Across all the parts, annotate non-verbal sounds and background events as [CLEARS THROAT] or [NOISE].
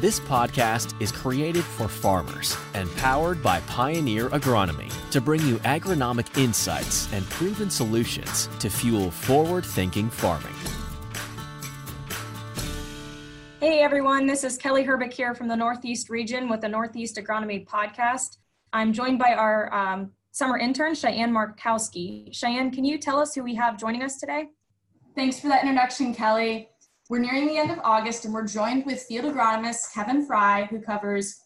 This podcast is created for farmers and powered by Pioneer Agronomy to bring you agronomic insights and proven solutions to fuel forward thinking farming. Hey everyone, this is Kelly Herbick here from the Northeast region with the Northeast Agronomy Podcast. I'm joined by our um, summer intern, Cheyenne Markowski. Cheyenne, can you tell us who we have joining us today? Thanks for that introduction, Kelly. We're nearing the end of August and we're joined with field agronomist Kevin Fry, who covers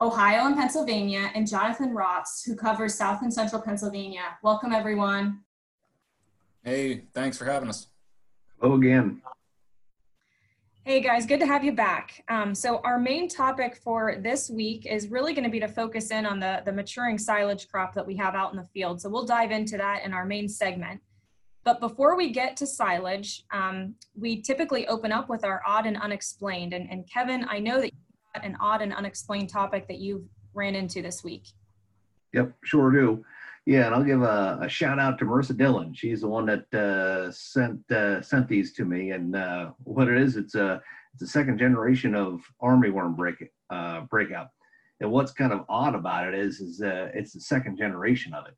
Ohio and Pennsylvania, and Jonathan Rotz, who covers South and Central Pennsylvania. Welcome, everyone. Hey, thanks for having us. Hello again. Hey guys, good to have you back. Um, so our main topic for this week is really going to be to focus in on the, the maturing silage crop that we have out in the field. So we'll dive into that in our main segment. But before we get to silage, um, we typically open up with our odd and unexplained. And, and Kevin, I know that you got an odd and unexplained topic that you ran into this week. Yep, sure do. Yeah, and I'll give a, a shout out to Marissa Dillon. She's the one that uh, sent uh, sent these to me. And uh, what it is, it's a it's a second generation of armyworm break uh, breakout. And what's kind of odd about it is, is it's the second generation of it.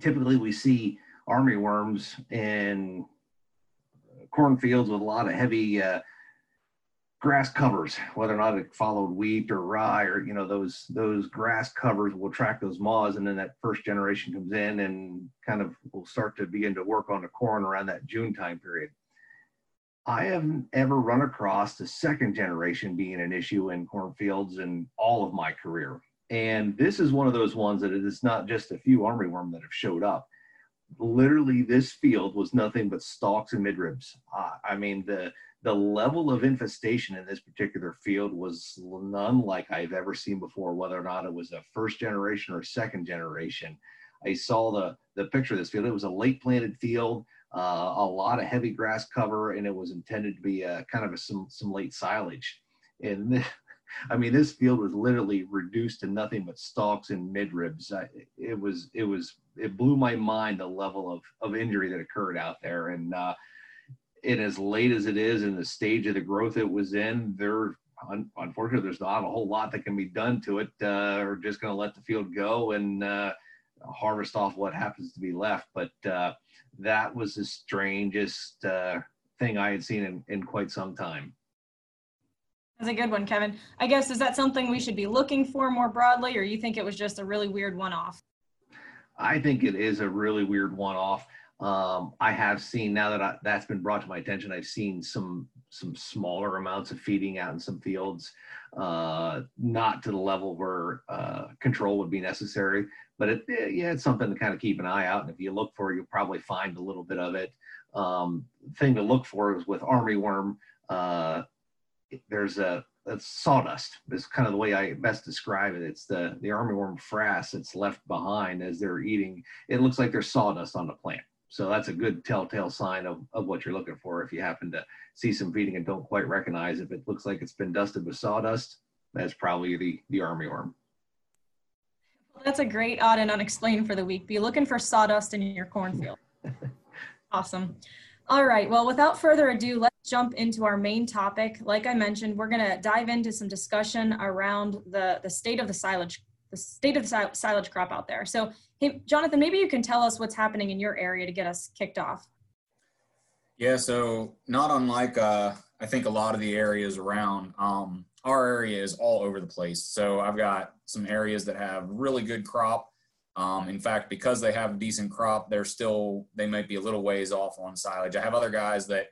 Typically, we see armyworms in cornfields with a lot of heavy uh, grass covers, whether or not it followed wheat or rye or you know those those grass covers will attract those moths, and then that first generation comes in and kind of will start to begin to work on the corn around that June time period. I haven't ever run across the second generation being an issue in cornfields in all of my career. And this is one of those ones that it is not just a few armyworm that have showed up literally this field was nothing but stalks and midribs. Uh, I mean, the the level of infestation in this particular field was none like I've ever seen before, whether or not it was a first generation or second generation. I saw the the picture of this field. It was a late planted field, uh, a lot of heavy grass cover, and it was intended to be a kind of a, some some late silage. And [LAUGHS] I mean, this field was literally reduced to nothing but stalks and midribs. I, it was, it was, it blew my mind the level of, of injury that occurred out there. And, uh, and as late as it is in the stage of the growth it was in, there, un, unfortunately, there's not a whole lot that can be done to it. Uh, we're just going to let the field go and uh, harvest off what happens to be left. But uh, that was the strangest uh, thing I had seen in, in quite some time. That's a good one, Kevin. I guess is that something we should be looking for more broadly, or you think it was just a really weird one-off? I think it is a really weird one-off. Um, I have seen now that I, that's been brought to my attention. I've seen some some smaller amounts of feeding out in some fields, uh, not to the level where uh, control would be necessary. But it, yeah, it's something to kind of keep an eye out. And if you look for it, you'll probably find a little bit of it. Um, thing to look for is with armyworm. Uh, there's a that's sawdust. That's kind of the way I best describe it. It's the the armyworm frass that's left behind as they're eating. It looks like there's sawdust on the plant. So that's a good telltale sign of, of what you're looking for. If you happen to see some feeding and don't quite recognize if it looks like it's been dusted with sawdust, that's probably the the armyworm. Well, that's a great odd and unexplained for the week. Be looking for sawdust in your cornfield. [LAUGHS] awesome. All right, well, without further ado, let's jump into our main topic. Like I mentioned, we're going to dive into some discussion around the, the state of the silage, the state of the silage crop out there. So, hey, Jonathan, maybe you can tell us what's happening in your area to get us kicked off. Yeah, so not unlike uh, I think a lot of the areas around, um, our area is all over the place. So I've got some areas that have really good crop um, in fact, because they have a decent crop, they're still they might be a little ways off on silage. I have other guys that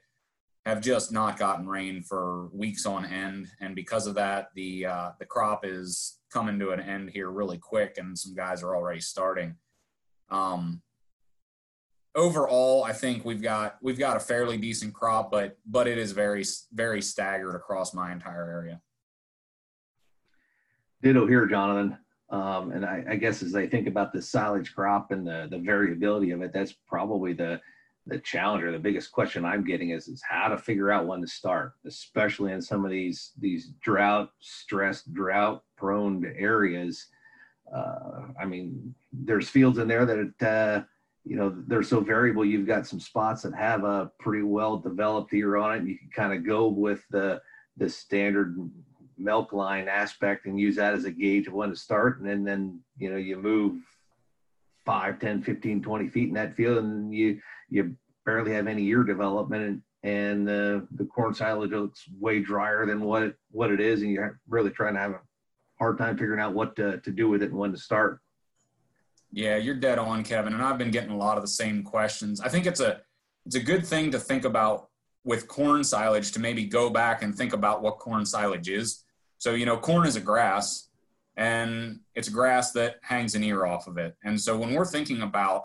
have just not gotten rain for weeks on end, and because of that, the uh, the crop is coming to an end here really quick, and some guys are already starting. Um, overall, I think we've got we've got a fairly decent crop, but but it is very very staggered across my entire area. Ditto here, Jonathan. Um, and I, I, guess as I think about the silage crop and the, the variability of it, that's probably the, the challenge or the biggest question I'm getting is, is how to figure out when to start, especially in some of these, these drought stressed, drought prone areas. Uh, I mean, there's fields in there that, uh, you know, they're so variable. You've got some spots that have a pretty well developed ear on it. You can kind of go with the, the standard milk line aspect and use that as a gauge of when to start. And then, then you know, you move 5, 10, 15, 20 feet in that field and you, you barely have any ear development and, and uh, the corn silage looks way drier than what it, what it is. And you're really trying to have a hard time figuring out what to, to do with it and when to start. Yeah, you're dead on, Kevin. And I've been getting a lot of the same questions. I think it's a, it's a good thing to think about with corn silage to maybe go back and think about what corn silage is. So, you know, corn is a grass and it's grass that hangs an ear off of it. And so when we're thinking about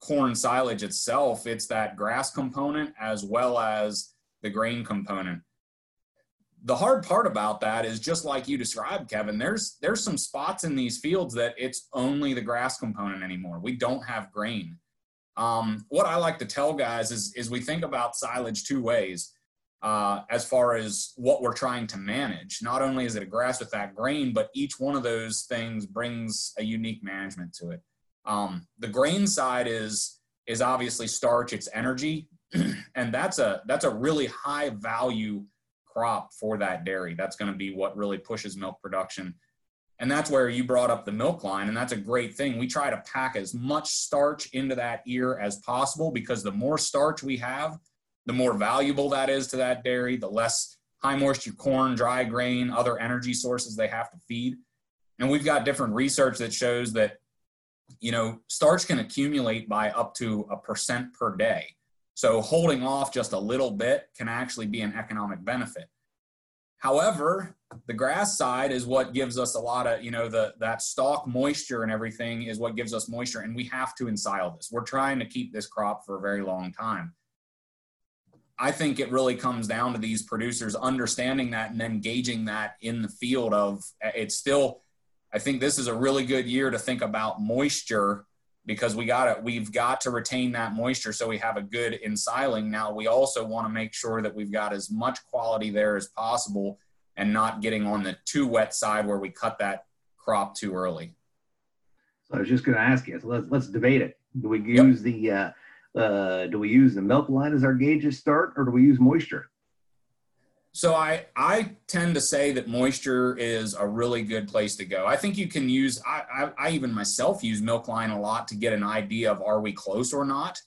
corn silage itself, it's that grass component as well as the grain component. The hard part about that is just like you described, Kevin, there's there's some spots in these fields that it's only the grass component anymore. We don't have grain. Um, what I like to tell guys is, is we think about silage two ways uh, as far as what we're trying to manage. Not only is it a grass with that grain, but each one of those things brings a unique management to it. Um, the grain side is is obviously starch, it's energy, [CLEARS THROAT] and that's a that's a really high value crop for that dairy. That's going to be what really pushes milk production and that's where you brought up the milk line, and that's a great thing. We try to pack as much starch into that ear as possible because the more starch we have, the more valuable that is to that dairy, the less high moisture corn, dry grain, other energy sources they have to feed. And we've got different research that shows that, you know, starch can accumulate by up to a percent per day. So holding off just a little bit can actually be an economic benefit. However, the grass side is what gives us a lot of, you know, the that stalk moisture and everything is what gives us moisture, and we have to ensile this. We're trying to keep this crop for a very long time. I think it really comes down to these producers understanding that and then gauging that in the field of it's still I think this is a really good year to think about moisture because we got it we've got to retain that moisture so we have a good ensiling. Now we also want to make sure that we've got as much quality there as possible and not getting on the too wet side where we cut that crop too early. So i was just going to ask you so let's let's debate it. Do we use yep. the uh, uh, do we use the milk line as our gauge to start or do we use moisture so I I tend to say that moisture is a really good place to go. I think you can use I, I, I even myself use milk line a lot to get an idea of are we close or not.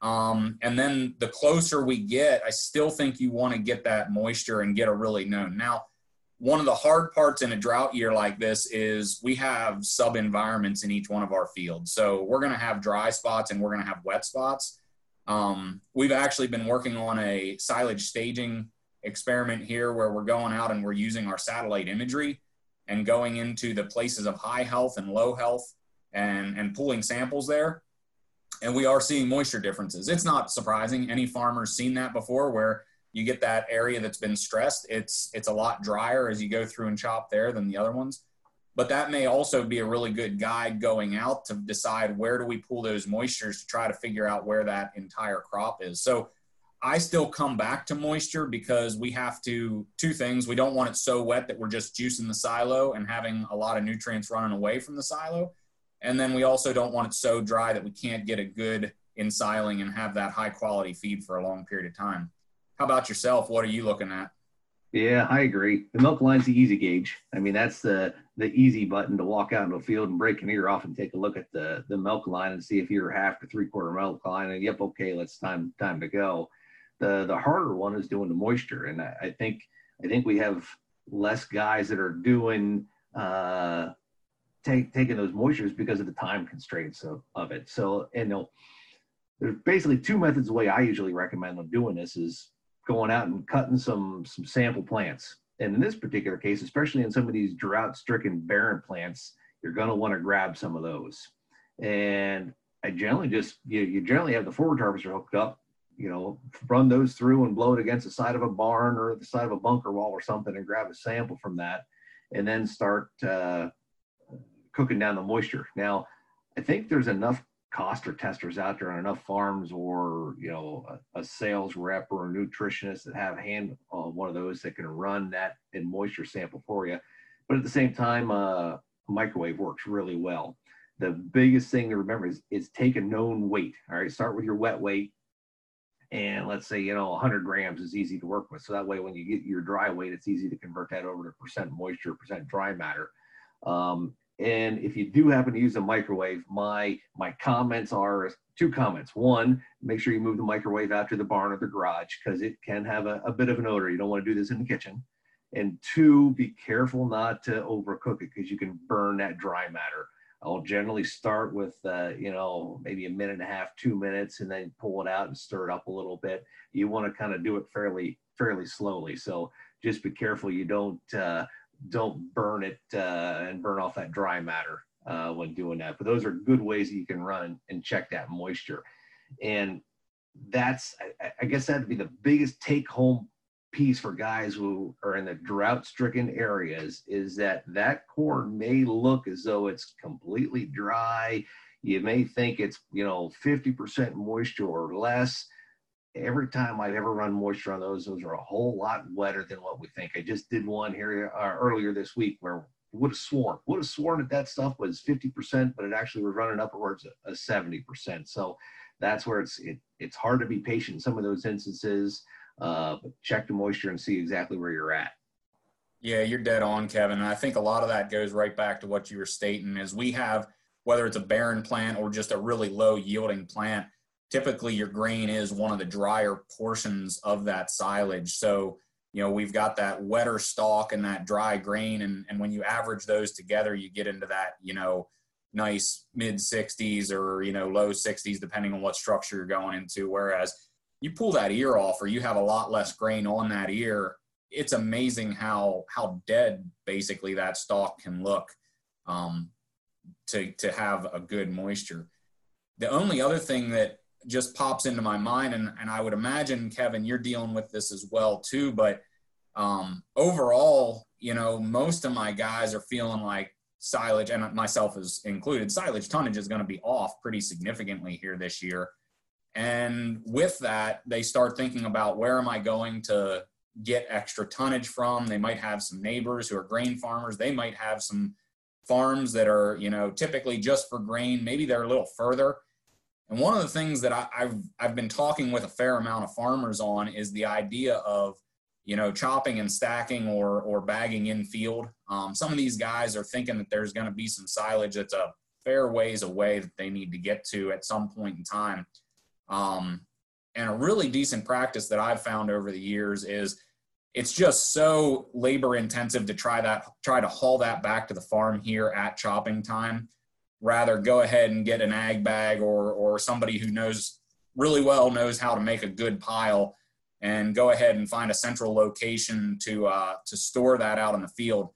Um, and then the closer we get, I still think you want to get that moisture and get a really known. Now, one of the hard parts in a drought year like this is we have sub environments in each one of our fields. So we're going to have dry spots and we're going to have wet spots. Um, we've actually been working on a silage staging experiment here where we're going out and we're using our satellite imagery and going into the places of high health and low health and, and pulling samples there. And we are seeing moisture differences. It's not surprising. Any farmer's seen that before where you get that area that's been stressed. It's, it's a lot drier as you go through and chop there than the other ones. But that may also be a really good guide going out to decide where do we pull those moistures to try to figure out where that entire crop is. So I still come back to moisture because we have to two things. We don't want it so wet that we're just juicing the silo and having a lot of nutrients running away from the silo. And then we also don't want it so dry that we can't get a good ensiling and have that high quality feed for a long period of time. How about yourself? What are you looking at? Yeah, I agree. The milk line's the easy gauge. I mean, that's the the easy button to walk out into a field and break an ear off and take a look at the the milk line and see if you're half to three quarter milk line. And yep, okay, let's time time to go. The the harder one is doing the moisture, and I, I think I think we have less guys that are doing uh, take, taking those moistures because of the time constraints of, of it. So, and you know, there's basically two methods. The way I usually recommend them doing this is going out and cutting some some sample plants. And in this particular case, especially in some of these drought-stricken barren plants, you're going to want to grab some of those. And I generally just you, you generally have the forage harvester hooked up you know, run those through and blow it against the side of a barn or the side of a bunker wall or something and grab a sample from that and then start uh, cooking down the moisture. Now, I think there's enough Koster testers out there on enough farms or, you know, a, a sales rep or a nutritionist that have hand uh, one of those that can run that in moisture sample for you. But at the same time, uh, microwave works really well. The biggest thing to remember is, is take a known weight. All right, start with your wet weight and let's say you know 100 grams is easy to work with so that way when you get your dry weight it's easy to convert that over to percent moisture percent dry matter um, and if you do happen to use a microwave my my comments are two comments one make sure you move the microwave out to the barn or the garage because it can have a, a bit of an odor you don't want to do this in the kitchen and two be careful not to overcook it because you can burn that dry matter I'll generally start with, uh, you know, maybe a minute and a half, two minutes, and then pull it out and stir it up a little bit. You want to kind of do it fairly, fairly slowly. So just be careful you don't uh, don't burn it uh, and burn off that dry matter uh, when doing that. But those are good ways that you can run and check that moisture. And that's, I, I guess, that'd be the biggest take home piece for guys who are in the drought stricken areas is that that corn may look as though it's completely dry. You may think it's, you know, 50% moisture or less. Every time I've ever run moisture on those, those are a whole lot wetter than what we think. I just did one here uh, earlier this week where would have sworn, would have sworn that that stuff was 50%, but it actually was running upwards of 70%. So that's where it's, it, it's hard to be patient in some of those instances uh, check the moisture and see exactly where you're at. Yeah, you're dead on, Kevin. And I think a lot of that goes right back to what you were stating is we have, whether it's a barren plant or just a really low yielding plant, typically your grain is one of the drier portions of that silage. So, you know, we've got that wetter stalk and that dry grain. And, and when you average those together, you get into that, you know, nice mid 60s or, you know, low 60s, depending on what structure you're going into. Whereas you pull that ear off or you have a lot less grain on that ear it's amazing how how dead basically that stalk can look um, to to have a good moisture the only other thing that just pops into my mind and, and i would imagine kevin you're dealing with this as well too but um, overall you know most of my guys are feeling like silage and myself is included silage tonnage is going to be off pretty significantly here this year and with that, they start thinking about where am I going to get extra tonnage from? They might have some neighbors who are grain farmers. They might have some farms that are, you know, typically just for grain. Maybe they're a little further. And one of the things that I, have I've been talking with a fair amount of farmers on is the idea of, you know, chopping and stacking or or bagging in field. Um, some of these guys are thinking that there's going to be some silage that's a fair ways away that they need to get to at some point in time. Um, and a really decent practice that I've found over the years is it's just so labor intensive to try that try to haul that back to the farm here at chopping time rather go ahead and get an ag bag or or somebody who knows really well knows how to make a good pile and go ahead and find a central location to uh, to store that out in the field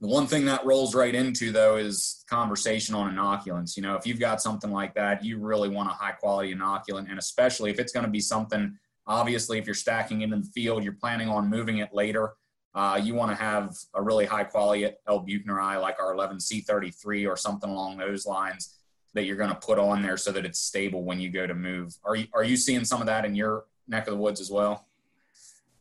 the one thing that rolls right into though is conversation on inoculants. You know, if you've got something like that, you really want a high quality inoculant, and especially if it's going to be something. Obviously, if you're stacking it in the field, you're planning on moving it later. Uh, you want to have a really high quality L. buchneri like our 11C33 or something along those lines that you're going to put on there so that it's stable when you go to move. Are you are you seeing some of that in your neck of the woods as well?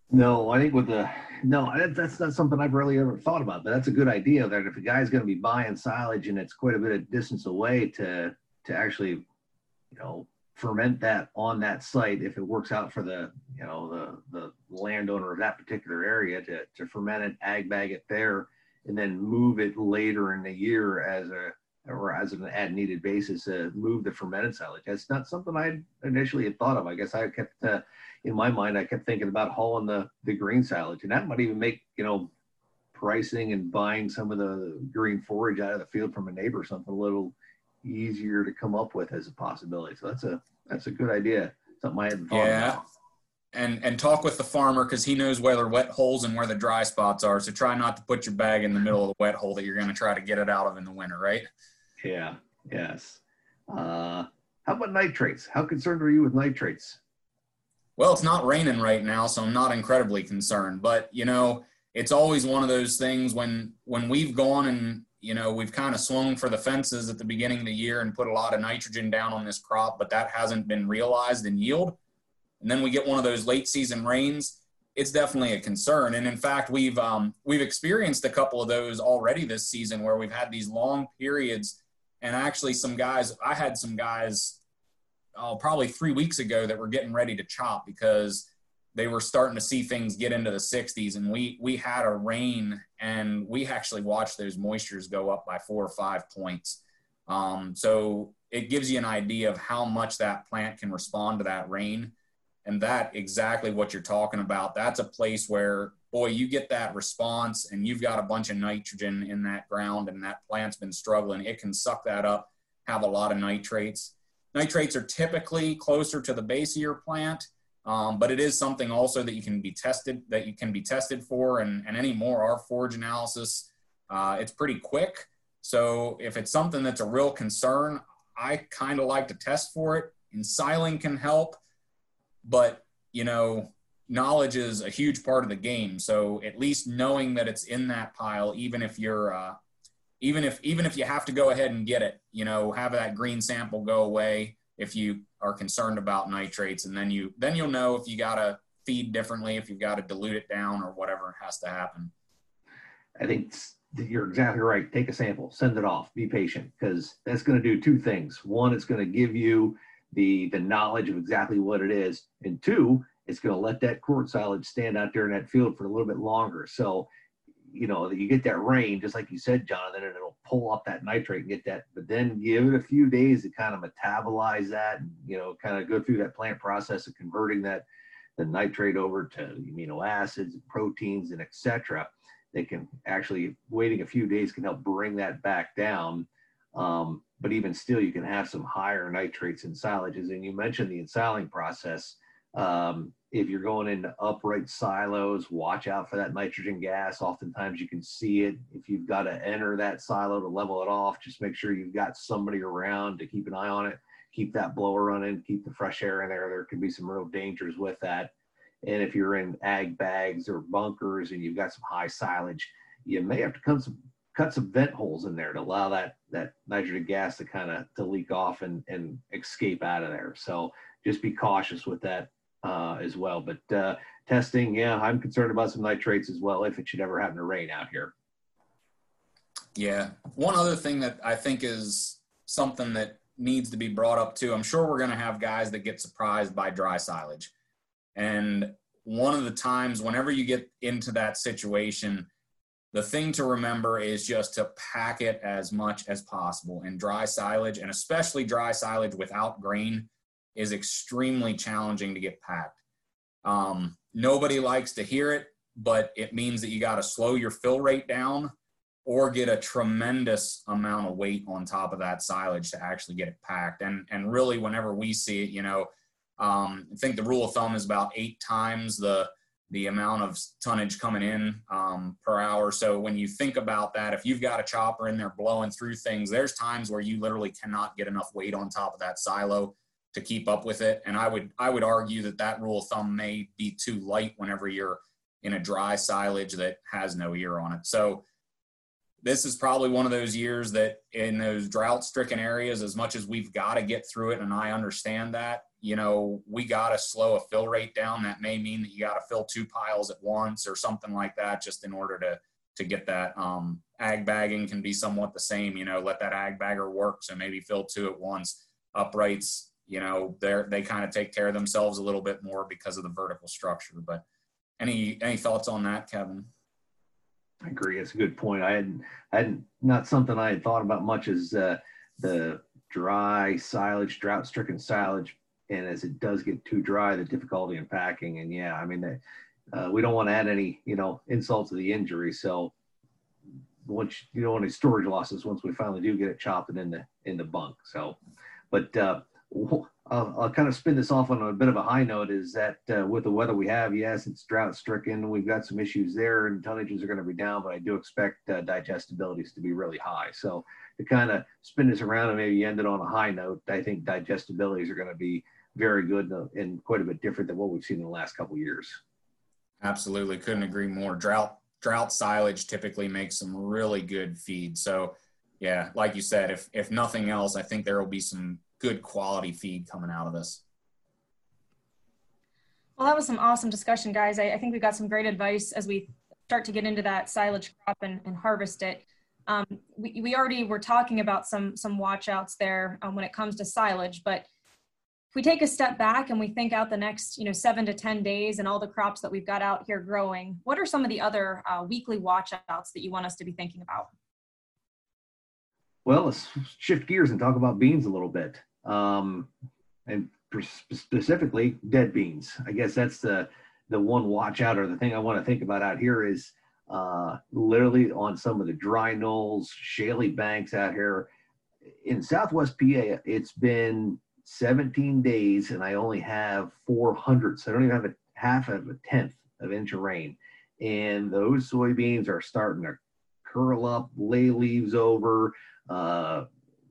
No, I think with the no, that's not something I've really ever thought about. But that's a good idea. That if a guy's going to be buying silage and it's quite a bit of distance away to to actually, you know, ferment that on that site, if it works out for the you know the the landowner of that particular area to to ferment it, ag bag it there, and then move it later in the year as a or as an ad needed basis, uh, move the fermented silage. That's not something I initially had thought of. I guess I kept uh, in my mind, I kept thinking about hauling the the green silage, and that might even make you know pricing and buying some of the green forage out of the field from a neighbor something a little easier to come up with as a possibility. So that's a that's a good idea. Something I hadn't thought yeah. about. And and talk with the farmer because he knows where the wet holes and where the dry spots are. So try not to put your bag in the middle of the wet hole that you're going to try to get it out of in the winter, right? Yeah. Yes. Uh, how about nitrates? How concerned are you with nitrates? Well, it's not raining right now, so I'm not incredibly concerned. But you know, it's always one of those things when when we've gone and you know we've kind of swung for the fences at the beginning of the year and put a lot of nitrogen down on this crop, but that hasn't been realized in yield. And then we get one of those late season rains. It's definitely a concern. And in fact, we've um, we've experienced a couple of those already this season where we've had these long periods. And actually, some guys, I had some guys oh, probably three weeks ago that were getting ready to chop because they were starting to see things get into the 60s and we we had a rain and we actually watched those moistures go up by four or five points um, so it gives you an idea of how much that plant can respond to that rain and that exactly what you're talking about. That's a place where boy you get that response and you've got a bunch of nitrogen in that ground and that plant's been struggling. It can suck that up have a lot of nitrates. Nitrates are typically closer to the base of your plant um, but it is something also that you can be tested that you can be tested for. And, and any more our forage analysis uh, it's pretty quick. So if it's something that's a real concern i kind of like to test for it. And siling can help but you know knowledge is a huge part of the game. So at least knowing that it's in that pile even if you're uh, even if even if you have to go ahead and get it you know have that green sample go away if you are concerned about nitrates. And then you then you'll know if you got to feed differently if you've got to dilute it down or whatever has to happen. I think you're exactly right. Take a sample send it off be patient because that's going to do two things. One it's going to give you the the knowledge of exactly what it is. And two it's going to let that corn silage stand out there in that field for a little bit longer. So you know you get that rain just like you said jonathan and it'll pull up that nitrate and get that but then give it a few days to kind of metabolize that and you know kind of go through that plant process of converting that the nitrate over to amino acids proteins and etc they can actually waiting a few days can help bring that back down. Um, but even still you can have some higher nitrates in silages and you mentioned the ensiling process um, if you're going into upright silos, watch out for that nitrogen gas. Oftentimes you can see it. If you've got to enter that silo to level it off, just make sure you've got somebody around to keep an eye on it. Keep that blower running, keep the fresh air in there. There could be some real dangers with that. And if you're in ag bags or bunkers and you've got some high silage, you may have to come some cut some vent holes in there to allow that that nitrogen gas to kind of to leak off and and escape out of there. So just be cautious with that uh, as well. But uh, testing, yeah, I'm concerned about some nitrates as well if it should ever happen to rain out here. Yeah. One other thing that I think is something that needs to be brought up too. I'm sure we're going to have guys that get surprised by dry silage. And one of the times, whenever you get into that situation, the thing to remember is just to pack it as much as possible. And dry silage, and especially dry silage without grain, is extremely challenging to get packed. Um, nobody likes to hear it, but it means that you got to slow your fill rate down or get a tremendous amount of weight on top of that silage to actually get it packed. And and really, whenever we see it, you know, um, I think the rule of thumb is about eight times the the amount of tonnage coming in um, per hour. So when you think about that, if you've got a chopper in there blowing through things, there's times where you literally cannot get enough weight on top of that silo to keep up with it. And I would I would argue that that rule of thumb may be too light whenever you're in a dry silage that has no ear on it. So this is probably one of those years that in those drought stricken areas, as much as we've got to get through it, and I understand that, you know, we got to slow a fill rate down. That may mean that you got to fill two piles at once or something like that, just in order to to get that um, ag bagging can be somewhat the same. You know, let that ag bagger work. So maybe fill two at once. Uprights, you know they're they kind of take care of themselves a little bit more because of the vertical structure but any any thoughts on that kevin i agree it's a good point i hadn't i hadn't not something i had thought about much as uh, the dry silage drought stricken silage and as it does get too dry the difficulty in packing and yeah i mean uh, we don't want to add any you know insult to the injury so once you don't want any storage losses once we finally do get it chopped in the in the bunk so but uh, I'll, I'll, kind of spin this off on a bit of a high note is that uh, with the weather we have, yes, it's drought stricken. We've got some issues there and tonnages are going to be down, but I do expect uh, digestibilities to be really high. So to kind of spin this around and maybe end it on a high note, I think digestibilities are going to be very good and quite a bit different than what we've seen in the last couple years. Absolutely. Couldn't agree more. Drought, drought silage typically makes some really good feed. So yeah, like you said, if, if nothing else, I think there will be some good quality feed coming out of this. Well, that was some awesome discussion, guys. I, I think we got some great advice as we start to get into that silage crop and, and harvest it. Um, we, we already were talking about some some watch outs there um, when it comes to silage, but we take a step back and we think out the next, you know, seven to 10 days and all the crops that we've got out here growing, what are some of the other uh, weekly watch outs that you want us to be thinking about? Well, let's shift gears and talk about beans a little bit. Um, and specifically dead beans. I guess that's the, the one watch out or the thing I want to think about out here is uh, literally on some of the dry knolls, shaly banks out here. In Southwest PA, it's been 17 days and I only have 400. So I don't even have a half of a tenth of inch of rain. And those soybeans are starting to curl up, lay leaves over. Uh,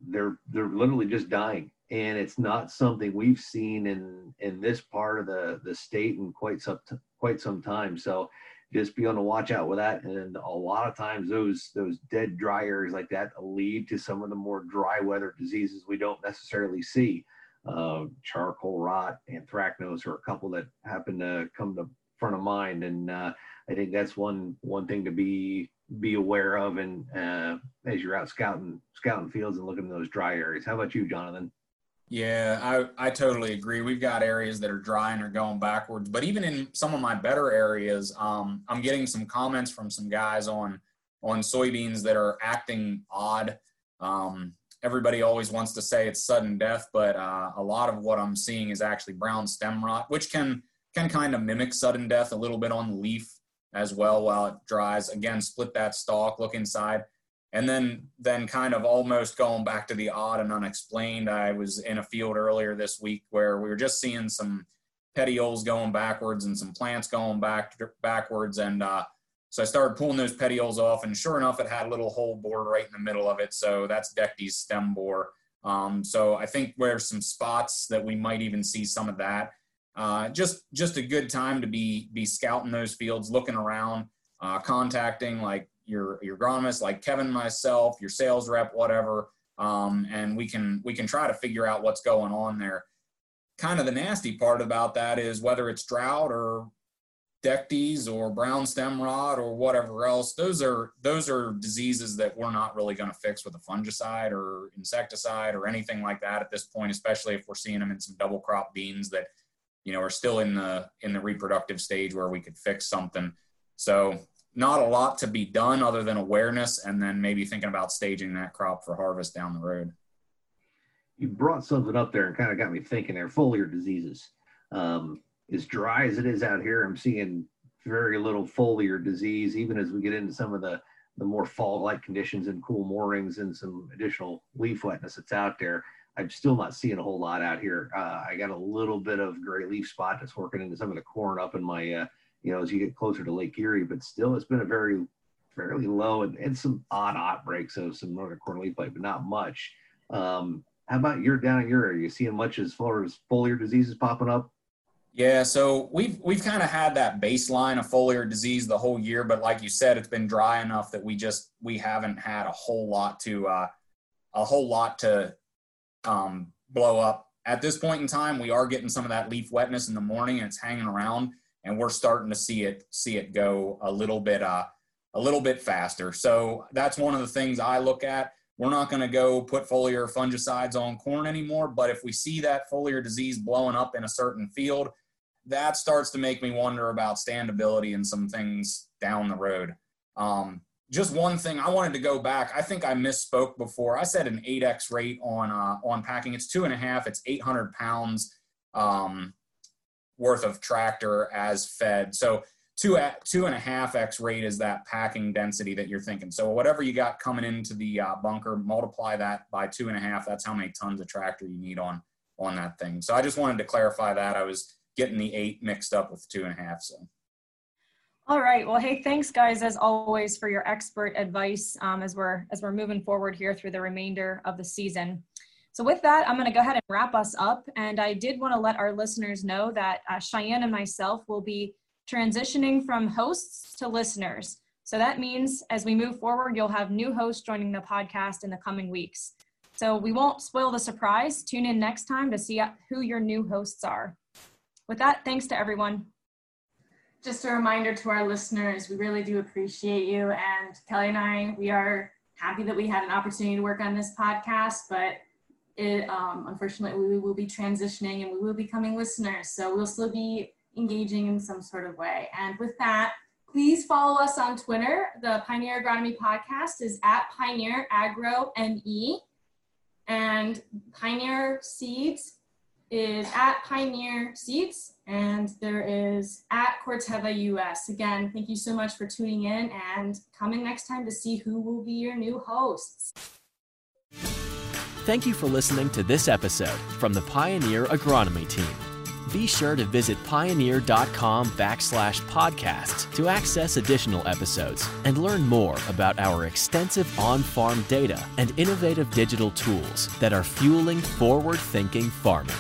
they're they're literally just dying, and it's not something we've seen in in this part of the the state in quite some quite some time. So just be on the watch out with that. And a lot of times those those dead dry areas like that lead to some of the more dry weather diseases we don't necessarily see uh, charcoal rot, anthracnose are a couple that happen to come to front of mind, and uh, I think that's one one thing to be be aware of, and uh, as you're out scouting scouting fields and looking in those dry areas. How about you, Jonathan? Yeah, I, I totally agree. We've got areas that are dry and are going backwards, but even in some of my better areas, um, I'm getting some comments from some guys on on soybeans that are acting odd. Um, everybody always wants to say it's sudden death, but uh, a lot of what I'm seeing is actually brown stem rot, which can can kind of mimic sudden death a little bit on leaf as well while it dries. Again, split that stalk, look inside, and then then kind of almost going back to the odd and unexplained. I was in a field earlier this week where we were just seeing some petioles going backwards and some plants going back backwards and uh, so I started pulling those petioles off, and sure enough, it had a little hole bored right in the middle of it. So that's Dectes stem bore. Um, so I think there's some spots that we might even see some of that. Uh, just just a good time to be be scouting those fields, looking around, uh, contacting like your your agronomist, like Kevin, myself, your sales rep, whatever, um, and we can we can try to figure out what's going on there. Kind of the nasty part about that is whether it's drought or Dectes or brown stem rot or whatever else, those are those are diseases that we're not really going to fix with a fungicide or insecticide or anything like that at this point, especially if we're seeing them in some double crop beans that you know are still in the in the reproductive stage where we could fix something. So not a lot to be done other than awareness and then maybe thinking about staging that crop for harvest down the road. You brought something up there and kind of got me thinking there, foliar diseases. Um, as dry as it is out here, I'm seeing very little foliar disease, even as we get into some of the, the more fall-like conditions and cool mornings and some additional leaf wetness that's out there. I'm still not seeing a whole lot out here. Uh, I got a little bit of gray leaf spot that's working into some of the corn up in my, uh, you know, as you get closer to Lake Erie, but still it's been a very, fairly low and, and some odd outbreaks of some northern corn leaf blight, but not much. Um, how about you're down in your area? You seeing much as far as foliar diseases popping up? Yeah, so we've we've kind of had that baseline of foliar disease the whole year, but like you said, it's been dry enough that we just we haven't had a whole lot to uh, a whole lot to um, blow up. At this point in time, we are getting some of that leaf wetness in the morning, and it's hanging around, and we're starting to see it see it go a little bit uh, a little bit faster. So that's one of the things I look at. We're not going to go put foliar fungicides on corn anymore, but if we see that foliar disease blowing up in a certain field that starts to make me wonder about standability and some things down the road. Um, just one thing I wanted to go back. I think I misspoke before. I said an 8x rate on uh, on packing. It's two and a half. It's 800 pounds um, worth of tractor as fed. So two at two and a half x rate is that packing density that you're thinking. So whatever you got coming into the uh, bunker, multiply that by two and a half. That's how many tons of tractor you need on on that thing. So I just wanted to clarify that. I was getting the eight mixed up with two and a half. So. All right. Well, hey, thanks guys as always for your expert advice um, as we're as we're moving forward here through the remainder of the season. So with that, I'm going to go ahead and wrap us up. And I did want to let our listeners know that uh, Cheyenne and myself will be transitioning from hosts to listeners. So that means as we move forward, you'll have new hosts joining the podcast in the coming weeks. So we won't spoil the surprise. Tune in next time to see who your new hosts are. With that, thanks to everyone. Just a reminder to our listeners, we really do appreciate you. And Kelly and I, we are happy that we had an opportunity to work on this podcast, but it, um, unfortunately, we will be transitioning and we will be becoming listeners. So we'll still be engaging in some sort of way. And with that, please follow us on Twitter. The Pioneer Agronomy Podcast is at Pioneer Agro ME. And Pioneer Seeds is at Pioneer Seeds. And there is at Corteva US. Again, thank you so much for tuning in and coming next time to see who will be your new hosts. Thank you for listening to this episode from the Pioneer Agronomy Team. Be sure to visit pioneer.com backslash podcasts to access additional episodes and learn more about our extensive on farm data and innovative digital tools that are fueling forward thinking farming.